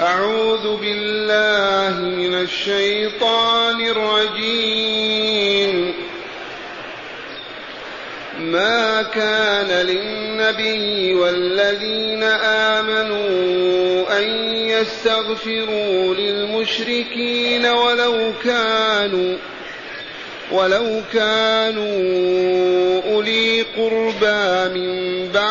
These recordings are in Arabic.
أعوذ بالله من الشيطان الرجيم. ما كان للنبي والذين آمنوا أن يستغفروا للمشركين ولو كانوا ولو كانوا أولي قربى من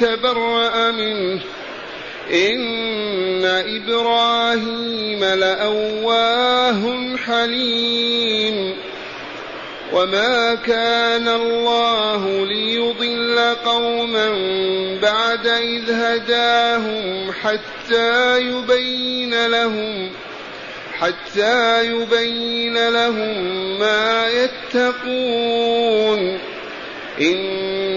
تبرأ منه. إن إبراهيم لأواه حليم. وما كان الله ليضل قوما بعد إذ هداهم حتى يبين لهم حتى يبين لهم ما يتقون.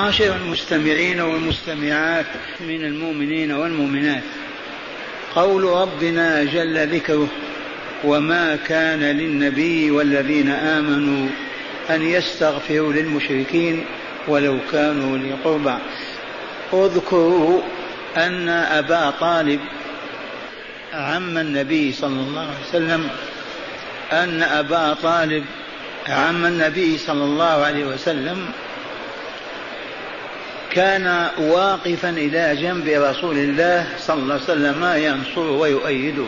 معاشر المستمعين والمستمعات من المؤمنين والمؤمنات. قول ربنا جل ذكره وما كان للنبي والذين آمنوا أن يستغفروا للمشركين ولو كانوا لقربى. اذكروا أن أبا طالب عم النبي صلى الله عليه وسلم أن أبا طالب عم النبي صلى الله عليه وسلم كان واقفا إلى جنب رسول الله صلى الله عليه وسلم ينصره ويؤيده.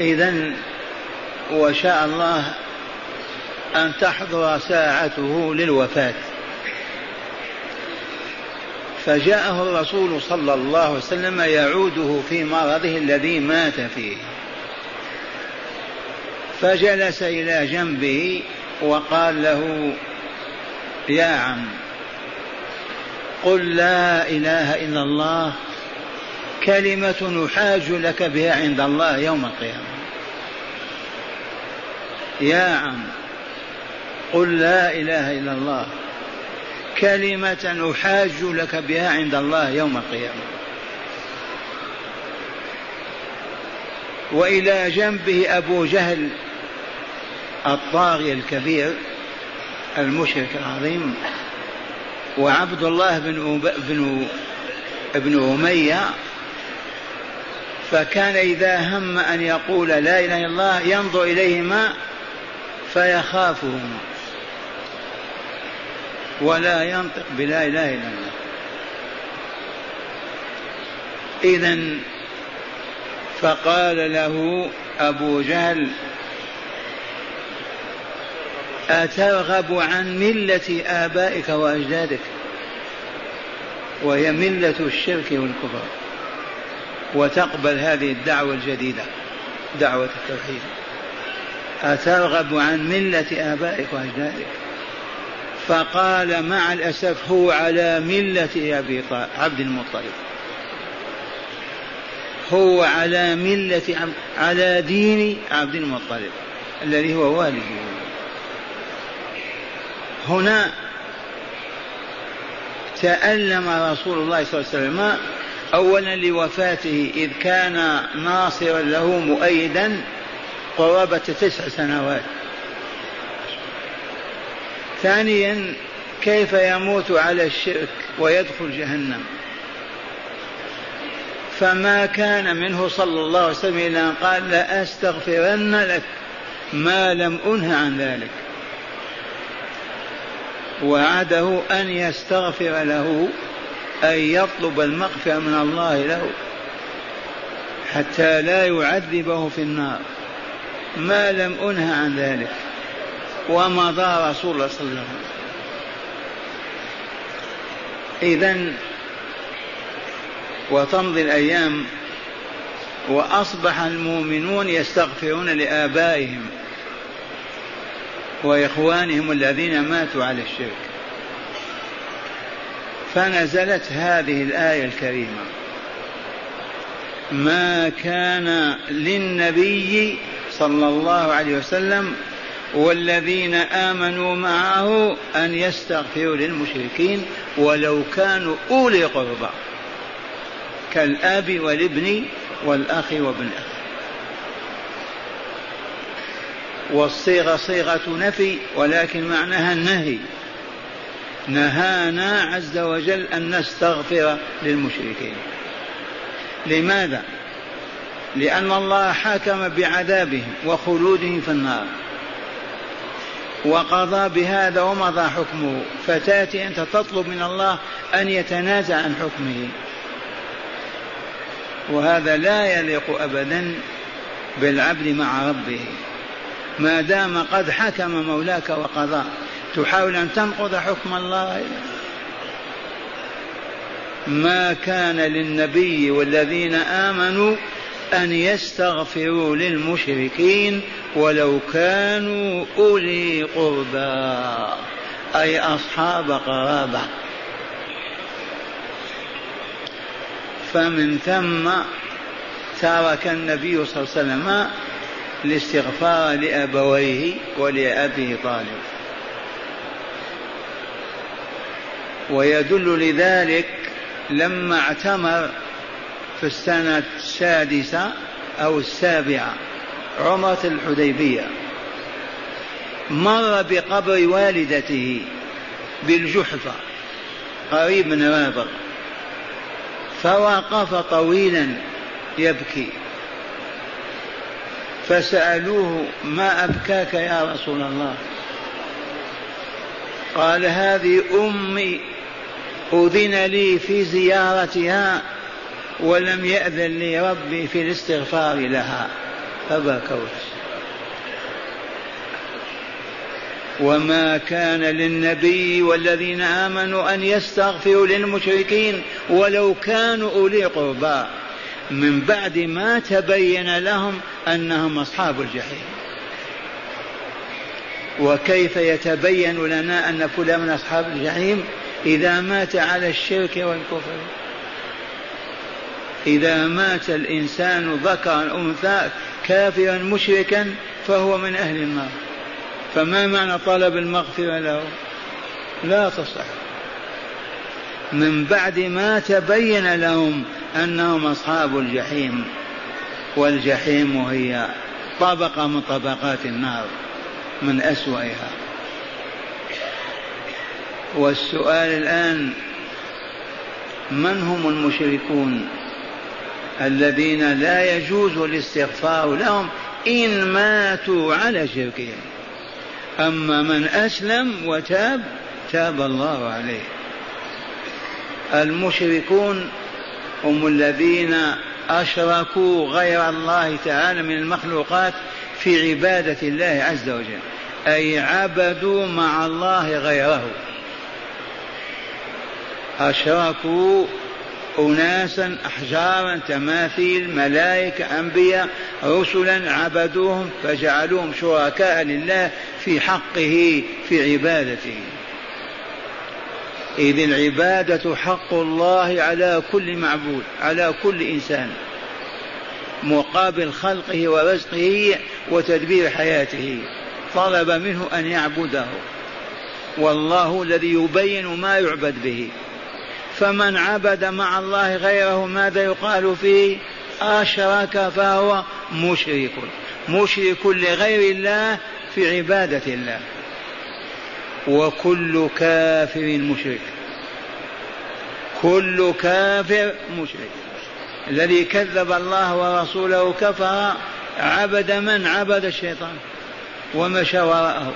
إذا وشاء الله أن تحضر ساعته للوفاة. فجاءه الرسول صلى الله عليه وسلم يعوده في مرضه الذي مات فيه. فجلس إلى جنبه وقال له يا عم قل لا إله إلا الله كلمة نحاج لك بها عند الله يوم القيامة. يا عم قل لا إله إلا الله كلمة أحاج لك بها عند الله يوم القيامة. وإلى جنبه أبو جهل الطاغية الكبير المشرك العظيم وعبد الله بن بن ابن أمية فكان إذا هم أن يقول لا إله إلا الله ينظر إليهما فيخافهما. ولا ينطق بلا إله إلا الله. إذا فقال له أبو جهل أترغب عن ملة آبائك وأجدادك وهي ملة الشرك والكفر. وتقبل هذه الدعوة الجديدة دعوة التوحيد. أترغب عن ملة آبائك وأجدادك. فقال مع الأسف هو على ملة أبي عبد المطلب. هو على ملة على دين عبد المطلب الذي هو والده. هنا تألم رسول الله صلى الله عليه وسلم أولا لوفاته إذ كان ناصرا له مؤيدا قرابة تسع سنوات. ثانيا كيف يموت على الشرك ويدخل جهنم؟ فما كان منه صلى الله عليه وسلم إلا أن قال لأستغفرن لك ما لم أنه عن ذلك. وعده أن يستغفر له أن يطلب المغفرة من الله له حتى لا يعذبه في النار. ما لم أنه عن ذلك ومضى رسول الله صلى الله عليه وسلم. إذا وتمضي الأيام وأصبح المؤمنون يستغفرون لآبائهم. وإخوانهم الذين ماتوا على الشرك. فنزلت هذه الآية الكريمة. ما كان للنبي صلى الله عليه وسلم والذين آمنوا معه أن يستغفروا للمشركين ولو كانوا أولي قربى كالآب والابن والأخ وابن الأخ والصيغة صيغة نفي ولكن معناها النهي نهانا عز وجل أن نستغفر للمشركين. لماذا؟ لأن الله حكم بعذابهم وخلودهم في النار. وقضى بهذا ومضى حكمه فتأتي أنت تطلب من الله أن يتنازع عن حكمه. وهذا لا يليق ابدا بالعبد مع ربه. ما دام قد حكم مولاك وقضى تحاول أن تنقض حكم الله. ما كان للنبي والذين آمنوا أن يستغفروا للمشركين ولو كانوا أولي قربى أي أصحاب قرابة. فمن ثم ترك النبي صلى الله عليه وسلم الاستغفار لأبويه ولأبي طالب. ويدل لذلك لما اعتمر في السنة السادسة أو السابعة عمرة الحديبية مر بقبر والدته بالجحفة قريب من رابغ فوقف طويلا يبكي. فسألوه ما أبكاك يا رسول الله؟ قال هذه أمي أذن لي في زيارتها ولم يأذن لي ربي في الاستغفار لها. فبكوت وما كان للنبي والذين آمنوا أن يستغفروا للمشركين ولو كانوا أولي قربى. من بعد ما تبين لهم أنهم أصحاب الجحيم. وكيف يتبين لنا أن فلان من أصحاب الجحيم إذا مات على الشرك والكفر؟ إذا مات الإنسان ذكرا أنثى كافرا مشركا فهو من أهل النار. فما معنى طلب المغفرة له؟ لا تصح. من بعد ما تبين لهم أنهم أصحاب الجحيم والجحيم هي طبقة من طبقات النار من أسوأها. والسؤال الآن من هم المشركون الذين لا يجوز الاستغفار لهم إن ماتوا على شركهم؟ أما من أسلم وتاب تاب الله عليه. المشركون هم الذين أشركوا غير الله تعالى من المخلوقات في عبادة الله عز وجل. أي عبدوا مع الله غيره. أشركوا أناسا أحجارا تماثيل ملائكة أنبياء رسلا عبدوهم فجعلوهم شركاء لله في حقه في عبادته. إذ العبادة حق الله على كل معبود على كل إنسان مقابل خلقه ورزقه وتدبير حياته. طلب منه أن يعبده. والله الذي يبين ما يعبد به. فمن عبد مع الله غيره ماذا يقال فيه؟ أشرك فهو مشرك. مشرك لغير الله في عبادة الله. وكل كافر مشرك. كل كافر مشرك. الذي كذب الله ورسوله كفر عبد من؟ عبد الشيطان. ومشى وراءه.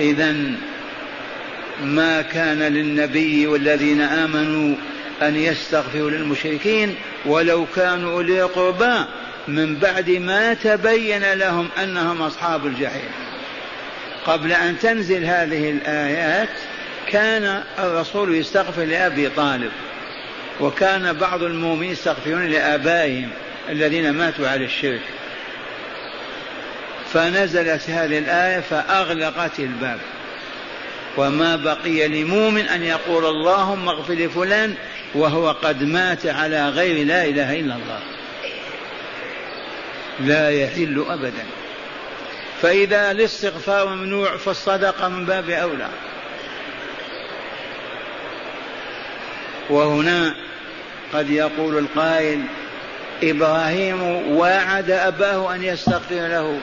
إذا ما كان للنبي والذين آمنوا أن يستغفروا للمشركين ولو كانوا أولي قربى من بعد ما تبين لهم أنهم أصحاب الجحيم. قبل أن تنزل هذه الآيات كان الرسول يستغفر لأبي طالب وكان بعض المؤمنين يستغفرون لآبائهم الذين ماتوا على الشرك. فنزلت هذه الآية فأغلقت الباب. وما بقي لمؤمن أن يقول اللهم اغفر لفلان وهو قد مات على غير لا إله إلا الله. لا يحل أبدا. فإذا الاستغفار ممنوع فالصدقة من باب أولى. وهنا قد يقول القائل إبراهيم واعد أباه أن يستغفر له.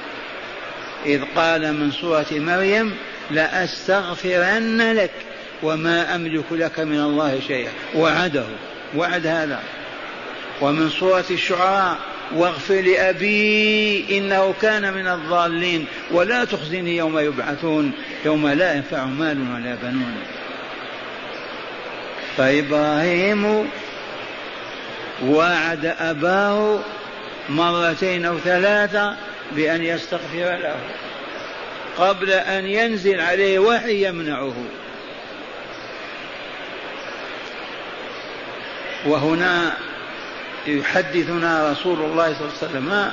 إذ قال من سورة مريم لأستغفرن لك وما أملك لك من الله شيئا. وعده. وعد هذا. ومن سورة الشعراء واغفر لأبي إنه كان من الضالين ولا تخزني يوم يبعثون يوم لا ينفع مال ولا بنون. فإبراهيم وعد أباه مرتين أو ثلاثة بأن يستغفر له قبل أن ينزل عليه وحي يمنعه. وهنا يحدثنا رسول الله صلى الله عليه وسلم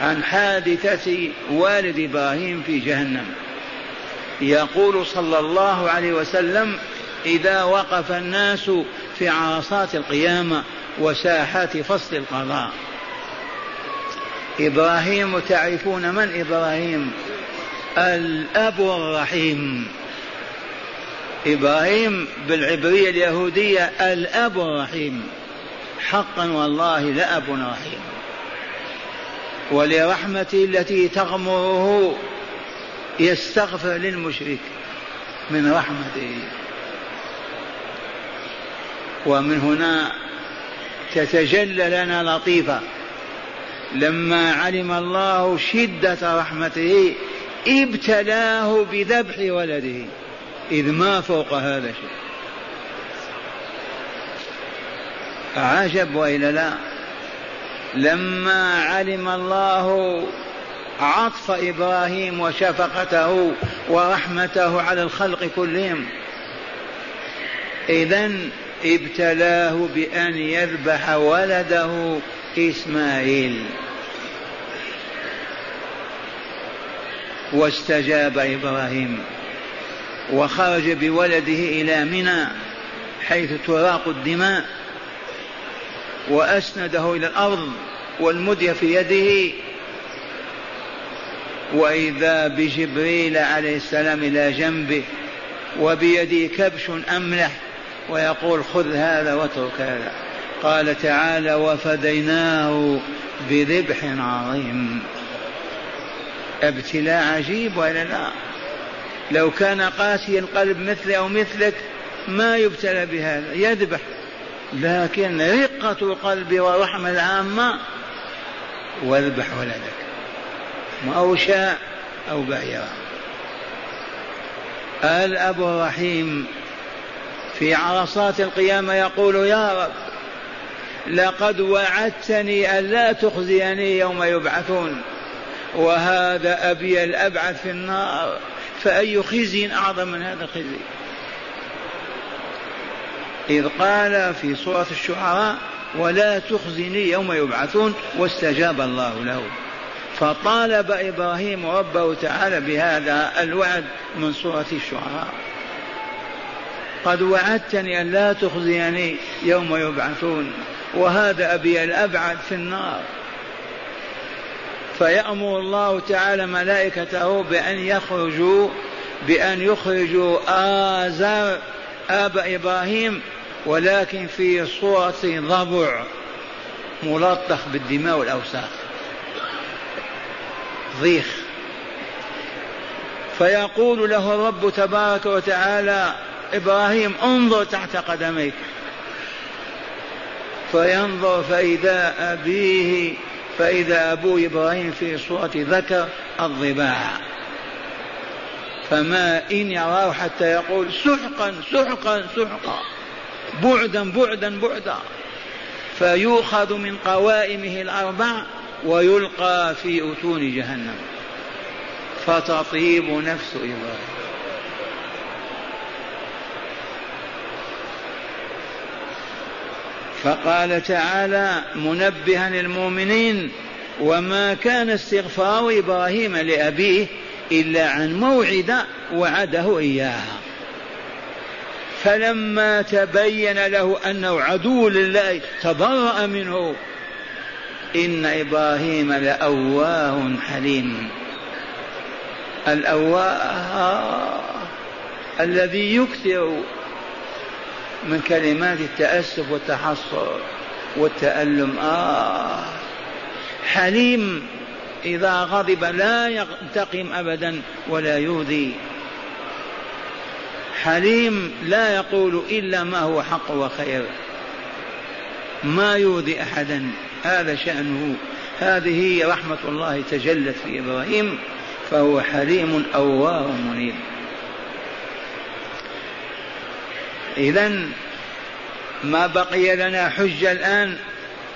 عن حادثة والد إبراهيم في جهنم. يقول صلى الله عليه وسلم إذا وقف الناس في عرصات القيامة وساحات فصل القضاء. إبراهيم تعرفون من إبراهيم؟ الأب الرحيم. إبراهيم بالعبرية اليهودية الأب الرحيم. حقا والله لأب رحيم. ولرحمته التي تغمره يستغفر للمشرك من رحمته. ومن هنا تتجلى لنا لطيفة. لما علم الله شدة رحمته ابتلاه بذبح ولده. إذ ما فوق هذا شيء. عجب وإلا لا؟ لما علم الله عطف إبراهيم وشفقته ورحمته على الخلق كلهم إذا ابتلاه بأن يذبح ولده إسماعيل. واستجاب إبراهيم وخرج بولده إلى منى حيث تراق الدماء. وأسنده إلى الأرض والمدية في يده. وإذا بجبريل عليه السلام إلى جنبه وبيده كبش أملح ويقول خذ هذا واترك هذا. قال تعالى وفديناه بذبح عظيم. ابتلاء عجيب ولا لا. لو كان قاسي القلب مثلي أو مثلك ما يبتلى بهذا يذبح. لكن رقة القلب ورحمة العامة واذبح ولدك. أو شاء أو بعيرا. الأب الرحيم في عرصات القيامة يقول يا رب لقد وعدتني ألا تخزيني يوم يبعثون وهذا أبي الأبعث في النار فأي خزي أعظم من هذا الخزي؟ إذ قال في سورة الشعراء ولا تخزني يوم يبعثون واستجاب الله له. فطالب إبراهيم ربه تعالى بهذا الوعد من سورة الشعراء. قد وعدتني أن لا تخزيني يوم يبعثون وهذا أبي الأبعد في النار. فيأمر الله تعالى ملائكته بأن يخرجوا بأن يخرجوا آزر آب إبراهيم ولكن في صورة ضبع ملطخ بالدماء والأوساخ. ضيخ. فيقول له الرب تبارك وتعالى إبراهيم انظر تحت قدميك. فينظر فإذا أبيه فإذا أبوه إبراهيم في صورة ذكر الضباع. فما إن يراه حتى يقول سحقا سحقا سحقا. بعدا بعدا بعدا. فيؤخذ من قوائمه الأربع ويلقى في أتون جهنم. فتطيب نفس إبراهيم. فقال تعالى منبها المؤمنين وما كان استغفار إبراهيم لأبيه إلا عن موعده وعده إياها. فلما تبين له أنه عدو لله تبرأ منه. إن إبراهيم لأواه حليم. الأواه الذي يكثر من كلمات التأسف والتحصر والتألم. آه. حليم إذا غضب لا ينتقم أبدا ولا يؤذي. حليم لا يقول إلا ما هو حق وخير. ما يؤذي أحدا. هذا شأنه. هذه رحمة الله تجلت في إبراهيم فهو حليم أواه منيب. إذا ما بقي لنا حجة الآن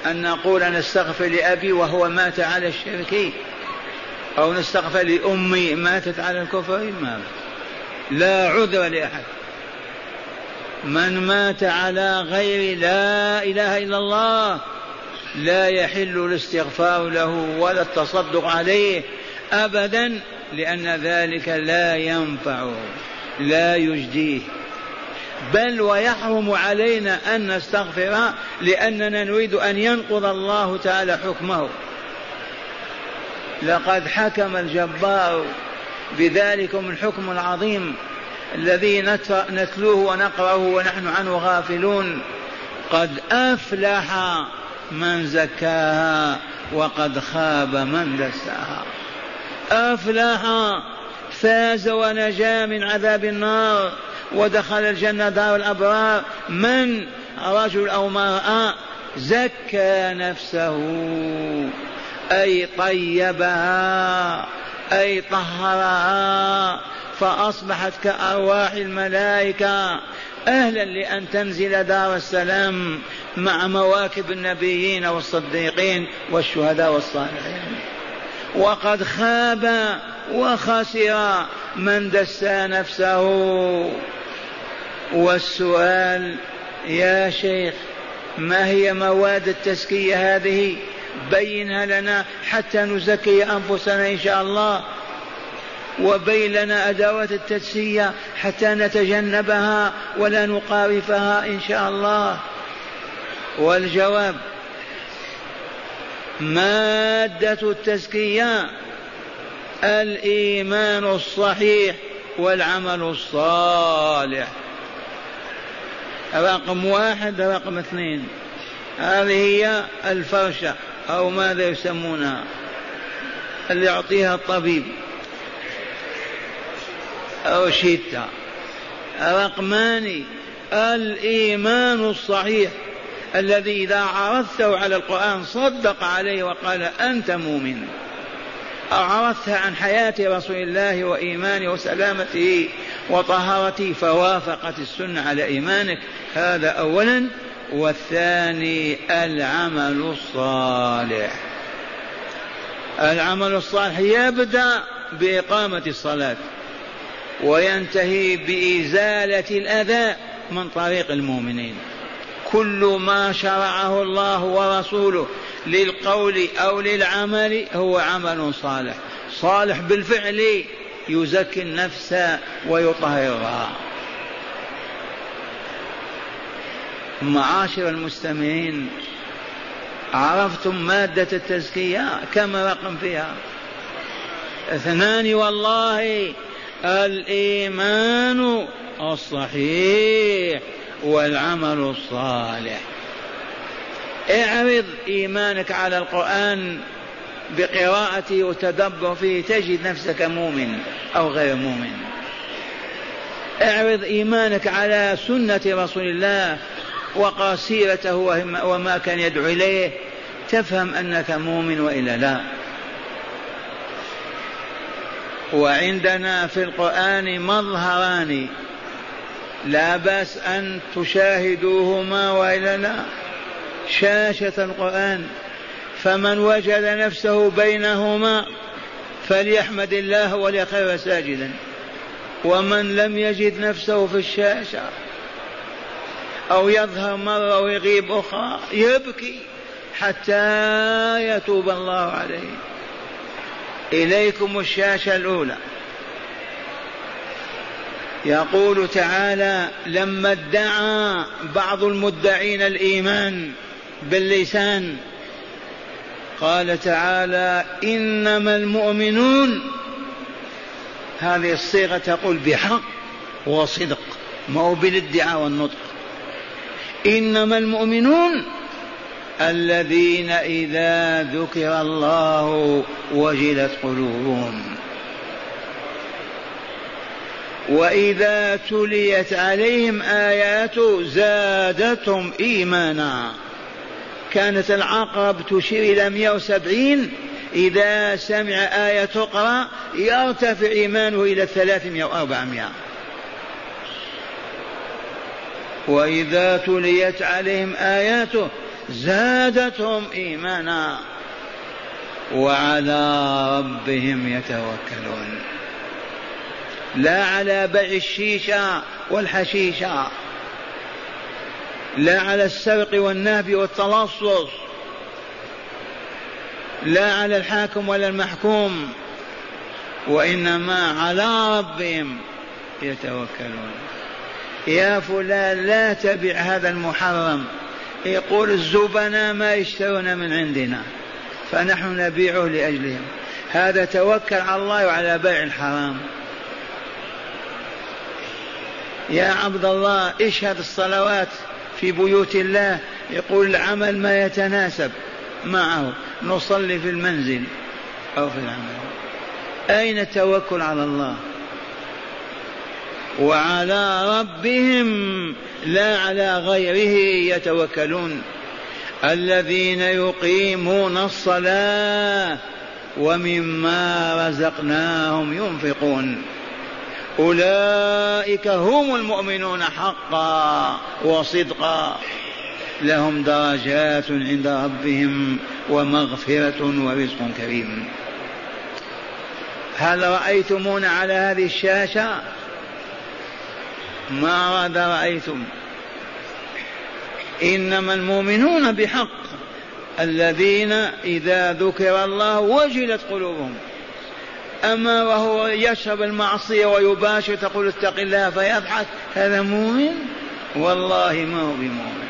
أن نقول نستغفر لأبي وهو مات على الشرك أو نستغفر لأمي ماتت على الكفر؟ ما لا عذر لأحد. من مات على غير لا إله إلا الله لا يحل الاستغفار له ولا التصدق عليه أبدا لأن ذلك لا ينفعه لا يجديه. بل ويحرم علينا أن نستغفر لأننا نريد أن ينقض الله تعالى حكمه. لقد حكم الجبار بذلكم الحكم العظيم الذي نتلوه ونقرأه ونحن عنه غافلون. قد أفلح من زكاها وقد خاب من دساها. أفلح فاز ونجا من عذاب النار ودخل الجنة دار الأبرار. من؟ رجل أو امرأة زكى نفسه أي طيبها. أي طهرها فأصبحت كأرواح الملائكة. أهلا لأن تنزل دار السلام مع مواكب النبيين والصديقين والشهداء والصالحين. وقد خاب وخسر من دسى نفسه. والسؤال يا شيخ ما هي مواد التزكية هذه؟ بينها لنا حتى نزكي أنفسنا إن شاء الله. وبين لنا أدوات التزكية حتى نتجنبها ولا نقارفها إن شاء الله. والجواب مادة التزكية الإيمان الصحيح والعمل الصالح. رقم واحد رقم اثنين. هذه هي الفرشة. أو ماذا يسمونها اللي يعطيها الطبيب أو شتى رقمان الإيمان الصحيح الذي إذا عرضته على القرآن صدق عليه وقال أنت مؤمن. أو عرضتها عن حياة رسول الله وإيمانه وسلامته وطهارته فوافقت السنة على إيمانك. هذا أولا. والثاني العمل الصالح. العمل الصالح يبدأ بإقامة الصلاة وينتهي بإزالة الأذى من طريق المؤمنين. كل ما شرعه الله ورسوله للقول أو للعمل هو عمل صالح. صالح بالفعل يزكي النفس ويطهرها. معاشر المستمعين. عرفتم مادة التزكية؟ كم رقم فيها؟ اثنان والله الإيمان الصحيح والعمل الصالح. اعرض إيمانك على القرآن بقراءته وتدبر فيه تجد نفسك مؤمن أو غير مؤمن. اعرض إيمانك على سنة رسول الله وقرا سيرته وما كان يدعو إليه تفهم أنك مؤمن وإلا لا. وعندنا في القرآن مظهران لا بأس أن تشاهدوهما وإلا لا. شاشة القرآن فمن وجد نفسه بينهما فليحمد الله وليخير ساجدا. ومن لم يجد نفسه في الشاشة أو يظهر مرة ويغيب أخرى يبكي حتى يتوب الله عليه. إليكم الشاشة الأولى. يقول تعالى لما ادعى بعض المدعين الإيمان باللسان قال تعالى إنما المؤمنون. هذه الصيغة تقول بحق وصدق ما هو بالادعاء والنطق. إنما المؤمنون الذين إذا ذكر الله وجلت قلوبهم. وإذا تليت عليهم آيات زادتهم إيمانا. كانت العقرب تشير إلى 170 إذا سمع آية تقرأ يرتفع إيمانه إلى 300 أو 400 وإذا تليت عليهم آياته زادتهم إيمانا وعلى ربهم يتوكلون. لا على بيع الشيشة والحشيشة. لا على السرق والنهب والتلصص. لا على الحاكم ولا المحكوم. وإنما على ربهم يتوكلون. يا فلان لا تبع هذا المحرم. يقول الزبناء ما يشترون من عندنا. فنحن نبيعه لأجلهم. هذا توكل على الله وعلى بيع الحرام. يا عبد الله اشهد الصلوات في بيوت الله. يقول العمل ما يتناسب معه. نصلي في المنزل أو في العمل. أين التوكل على الله؟ وعلى ربهم لا على غيره يتوكلون. الذين يقيمون الصلاة ومما رزقناهم ينفقون. أولئك هم المؤمنون حقا وصدقا. لهم درجات عند ربهم ومغفرة ورزق كريم. هل رأيتمونا على هذه الشاشة ماذا رأيتم. إنما المؤمنون بحق. الذين إذا ذكر الله وجلت قلوبهم. أما وهو يشرب المعصية ويباشر تقول اتق الله فيضحك. هذا مؤمن؟ والله ما هو بمؤمن.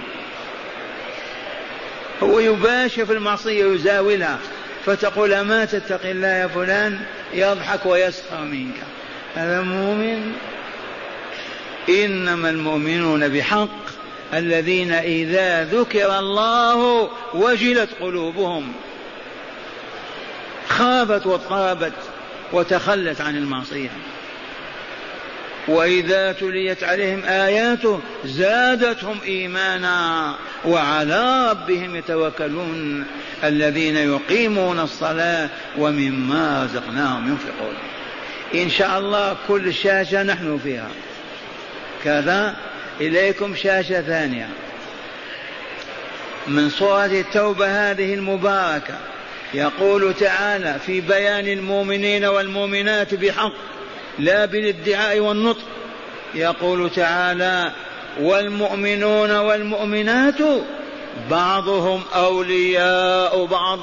هو يباشر في المعصية يزاولها فتقول ما تتقي الله يا فلان؟ يضحك ويسخر منك. هذا مؤمن؟ إنما المؤمنون بحق الذين إذا ذكر الله وجلت قلوبهم خابت واضطربت وتخلت عن المعصية. وإذا تليت عليهم آياته زادتهم إيمانا وعلى ربهم يتوكلون الذين يقيمون الصلاة ومما رزقناهم ينفقون. إن شاء الله كل شاشة نحن فيها. كذا إليكم شاشة ثانية. من سورة التوبة هذه المباركة يقول تعالى في بيان المؤمنين والمؤمنات بحق لا بالادعاء والنطق. يقول تعالى والمؤمنون والمؤمنات بعضهم أولياء بعض.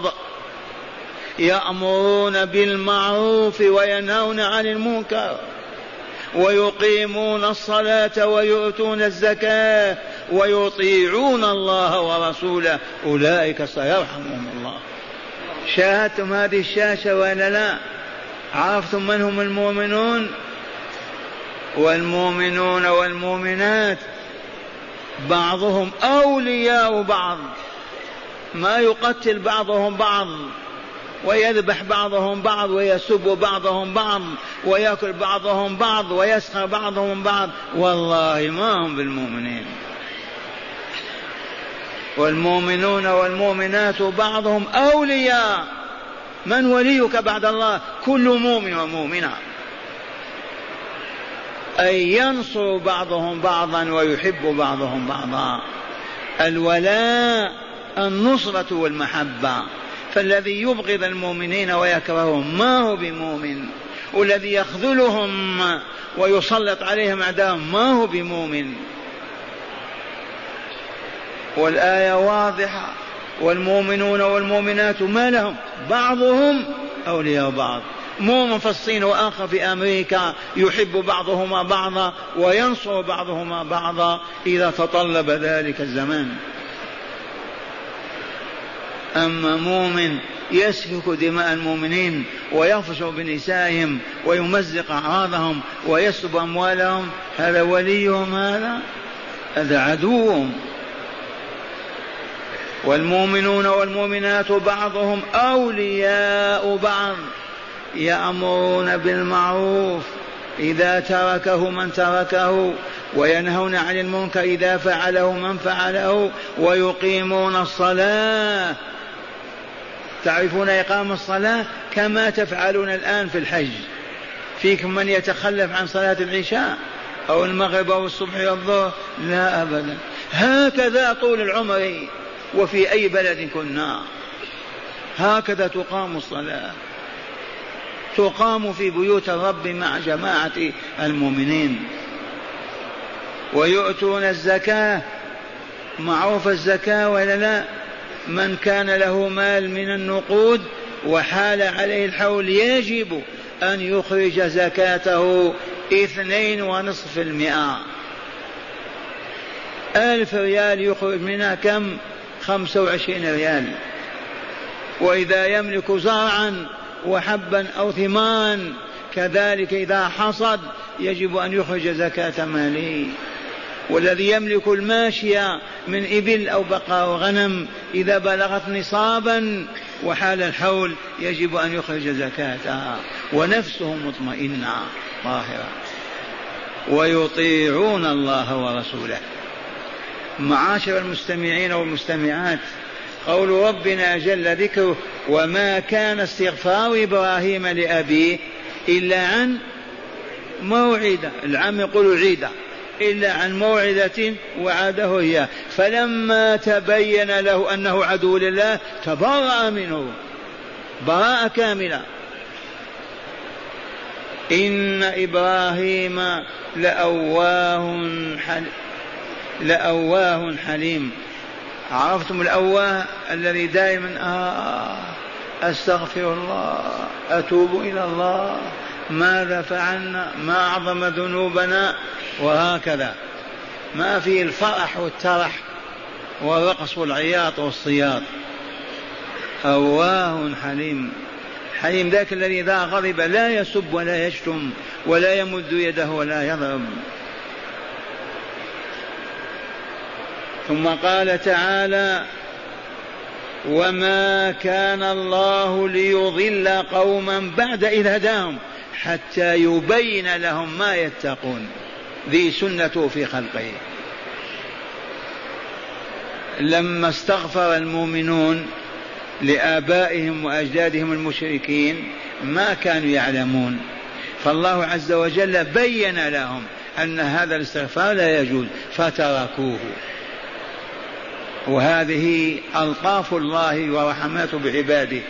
يأمرون بالمعروف وينهون عن المنكر. ويقيمون الصلاة ويؤتون الزكاة ويطيعون الله ورسوله. أولئك سيرحمهم الله. شاهدتم هذه الشاشة ولا لا؟ عرفتم من هم المؤمنون؟ والمؤمنون والمؤمنات. بعضهم أولياء بعض. ما يقتل بعضهم بعض. ويذبح بعضهم بعض ويسب بعضهم بعض ويأكل بعضهم بعض ويسخر بعضهم بعض. والله ما هم بالمؤمنين. والمؤمنون والمؤمنات بعضهم أولياء. من وليك بعد الله؟ كل مؤمن ومؤمنة. أي ينصر بعضهم بعضا ويحب بعضهم بعضا. الولاء النصرة والمحبة. فالذي يبغض المؤمنين ويكرههم ما هو بمؤمن؟ والذي يخذلهم ويسلط عليهم أعداءهم ما هو بمؤمن؟ والآية واضحة. والمؤمنون والمؤمنات ما لهم؟ بعضهم أولياء بعض. مؤمن في الصين وآخر في أمريكا يحب بعضهما بعضا وينصر بعضهما بعضا إذا تطلب ذلك الزمان. أما مؤمن يسفك دماء المؤمنين ويفش بنسائهم ويمزق أعراضهم ويسلب أموالهم؟ هذا وليهم هذا هذا عدوهم. والمؤمنون والمؤمنات بعضهم أولياء بعض يأمرون بالمعروف إذا تركه من تركه وينهون عن المنكر إذا فعله من فعله ويقيمون الصلاة تعرفون إقام الصلاة كما تفعلون الآن في الحج. فيكم من يتخلف عن صلاة العشاء أو المغرب أو الصبح أو الظهر؟ لا أبدا. هكذا طول العمر وفي أي بلد كنا. هكذا تقام الصلاة. تقام في بيوت الرب مع جماعة المؤمنين. ويؤتون الزكاة. معروف الزكاة ولا لا؟ من كان له مال من النقود وحال عليه الحول يجب أن يخرج زكاته اثنين ونصف المئة. ألف ريال يخرج منها كم؟ خمسة وعشرين ريال. وإذا يملك زرعا وحبا أو ثمان كذلك إذا حصد يجب أن يخرج زكاة ماله والذي يملك الماشية من إبل أو أو غنم إذا بلغت نصابا وحال الحول يجب أن يخرج زكاتها ونفسه مطمئنة طاهرة. ويطيعون الله ورسوله. معاشر المستمعين والمستمعات قول ربنا جل ذكره وما كان استغفار إبراهيم لأبيه إلا عن موعدة العام يقول عيدة. إلا عن موعدة وعده إياه. فلما تبين له أنه عدو لله تبرأ منه. براءة كاملة. إن إبراهيم لأواه حليم لأواه حليم. عرفتم الأواه الذي دائما آه أستغفر الله أتوب إلى الله. ماذا فعلنا؟ ما أعظم ذنوبنا؟ وهكذا. ما في الفرح والترح والرقص والعياط والصياط. أواه حليم. حليم ذاك الذي إذا غضب لا يسب ولا يشتم ولا يمد يده ولا يضرب. ثم قال تعالى وما كان الله ليضل قوما بعد إذ هداهم. حتى يبين لهم ما يتقون. ذي سنته في خلقه. لما استغفر المؤمنون لآبائهم وأجدادهم المشركين ما كانوا يعلمون. فالله عز وجل بين لهم أن هذا الاستغفار لا يجوز فتركوه. وهذه ألطاف الله ورحماته بعباده.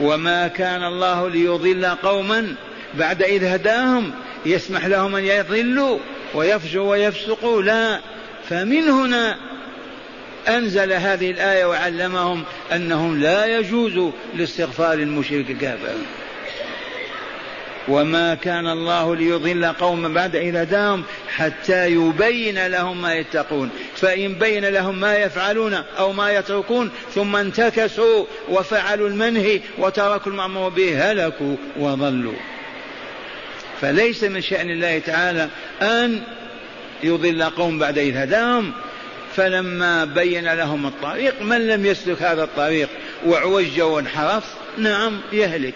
وما كان الله ليضل قوما بعد إذ هداهم يسمح لهم أن يضلوا ويفجروا ويفسقوا. لا. فمن هنا أنزل هذه الآية وعلمهم أنهم لا يجوز لاستغفار المشرك الكافر. وما كان الله ليضل قوما بعد إذ هداهم حتى يبين لهم ما يتقون. فإن بين لهم ما يفعلون أو ما يتركون ثم انتكسوا وفعلوا المنهي وتركوا المأمور به هلكوا وضلوا. فليس من شأن الله تعالى أن يضل قوم بعد إذ هداهم. فلما بين لهم الطريق من لم يسلك هذا الطريق وعوج وانحرف نعم يهلك.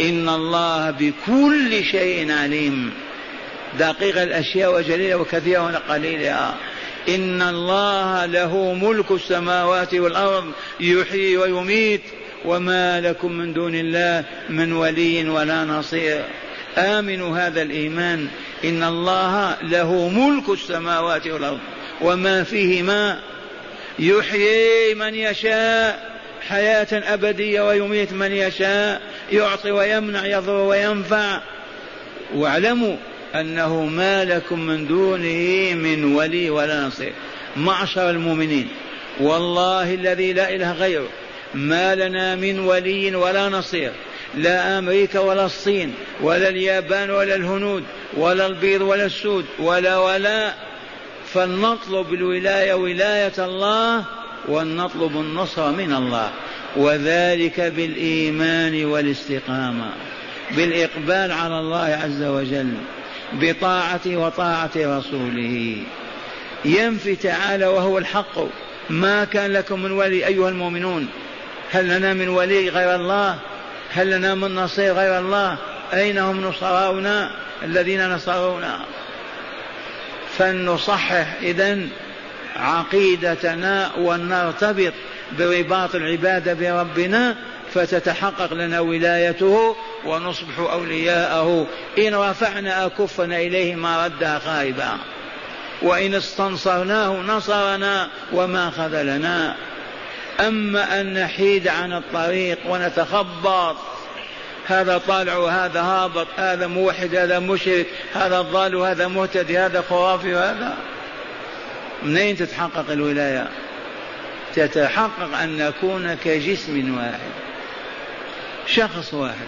إن الله بكل شيء عليم. دقيق الأشياء وجليلة وكثيرة وقليلة. إن الله له ملك السماوات والأرض يحيي ويميت. وما لكم من دون الله من ولي ولا نصير. آمنوا هذا الإيمان. إن الله له ملك السماوات والأرض وما فيهما يحيي من يشاء حياة أبدية ويميت من يشاء يعطي ويمنع يضر وينفع. واعلموا أنه ما لكم من دونه من ولي ولا نصير. معشر المؤمنين. والله الذي لا إله غيره. ما لنا من ولي ولا نصير لا أمريكا ولا الصين ولا اليابان ولا الهنود ولا البيض ولا السود ولا ولا. فلنطلب الولاية ولاية الله ولنطلب النصر من الله. وذلك بالإيمان والاستقامة بالإقبال على الله عز وجل بطاعته وطاعة رسوله. ينفي تعالى وهو الحق. ما كان لكم من ولي أيها المؤمنون. هل لنا من ولي غير الله؟ هل لنا من نصير غير الله؟ أين هم نصراؤنا؟ الذين نصرونا. فلنصحح إذا عقيدتنا ونرتبط برباط العبادة بربنا فتتحقق لنا ولايته ونصبح أولياءه. إن رفعنا أكفنا إليه ما ردها خائبا. وإن استنصرناه نصرنا وما خذلنا. أما أن نحيد عن الطريق ونتخبط هذا طالع وهذا هابط هذا موحد هذا مشرك هذا ضال وهذا مهتدي هذا خرافي وهذا منين تتحقق الولاية؟ تتحقق أن نكون كجسم واحد شخص واحد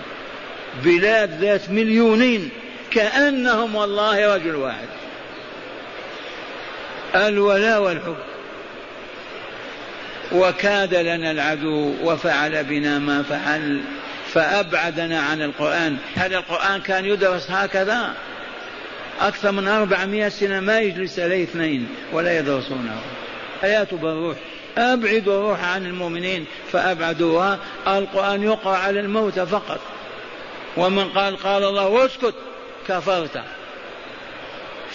بلاد ذات مليونين كأنهم والله رجل واحد. الولاء والحب وكاد لنا العدو وفعل بنا ما فعل فأبعدنا عن القرآن. هل القرآن كان يدرس هكذا. أكثر من أربعمائة سنة ما يجلس عليه اثنين ولا يدرسونه. حياته بالروح. أبعدوا الروح عن المؤمنين فأبعدوها. القرآن يقرأ على الموت فقط. ومن قال قال الله اسكت كفرت.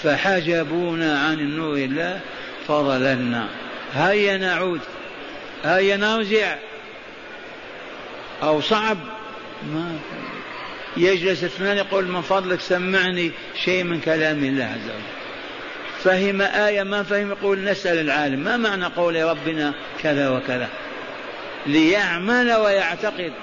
فحجبونا عن النور الله فضللنا. هيا نعود. هيا نرجع أو صعب؟ ما يجلس اثنان يقول من فضلك سمعني شيء من كلام الله عز وجل. فهم آية ما فهم يقول نسأل العالم. ما معنى قول ربنا كذا وكذا؟ ليعمل ويعتقد.